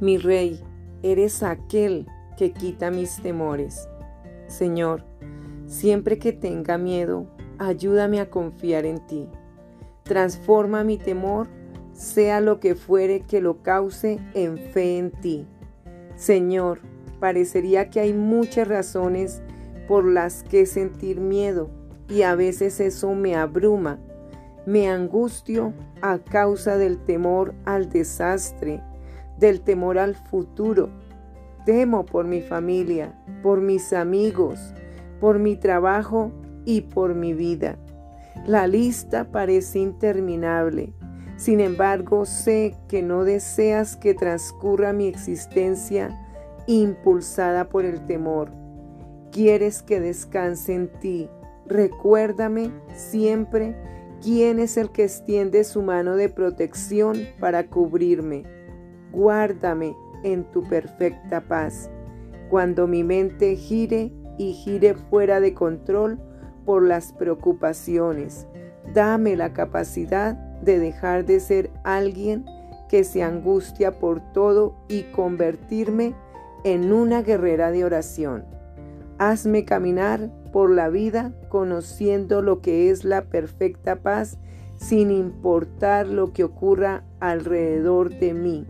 Mi Rey, eres aquel que quita mis temores. Señor, siempre que tenga miedo, ayúdame a confiar en ti. Transforma mi temor, sea lo que fuere que lo cause, en fe en ti. Señor, parecería que hay muchas razones por las que sentir miedo y a veces eso me abruma. Me angustio a causa del temor al desastre, del temor al futuro. Temo por mi familia, por mis amigos, por mi trabajo y por mi vida. La lista parece interminable. Sin embargo, sé que no deseas que transcurra mi existencia impulsada por el temor. Quieres que descanse en ti. Recuérdame siempre quién es el que extiende su mano de protección para cubrirme. Guárdame en tu perfecta paz. Cuando mi mente gire y gire fuera de control por las preocupaciones, dame la capacidad de dejar de ser alguien que se angustia por todo y convertirme en una guerrera de oración. Hazme caminar por la vida conociendo lo que es la perfecta paz sin importar lo que ocurra alrededor de mí.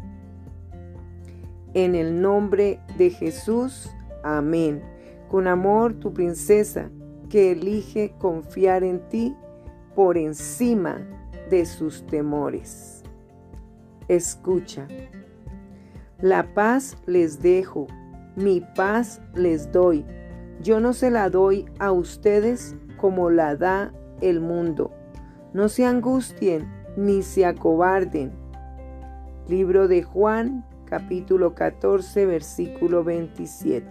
En el nombre de Jesús, amén. Con amor, tu princesa, que elige confiar en ti por encima de sus temores. Escucha. La paz les dejo, mi paz les doy. Yo no se la doy a ustedes como la da el mundo. No se angustien ni se acobarden. Libro de Juan capítulo 14, versículo 27.